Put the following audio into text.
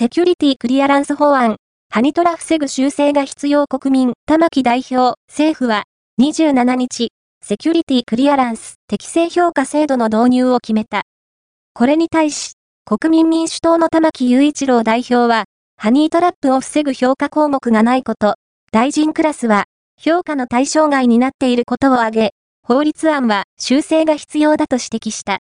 セキュリティクリアランス法案、ハニトラ防ぐ修正が必要国民、玉木代表、政府は、27日、セキュリティクリアランス適正評価制度の導入を決めた。これに対し、国民民主党の玉木雄一郎代表は、ハニートラップを防ぐ評価項目がないこと、大臣クラスは、評価の対象外になっていることを挙げ、法律案は修正が必要だと指摘した。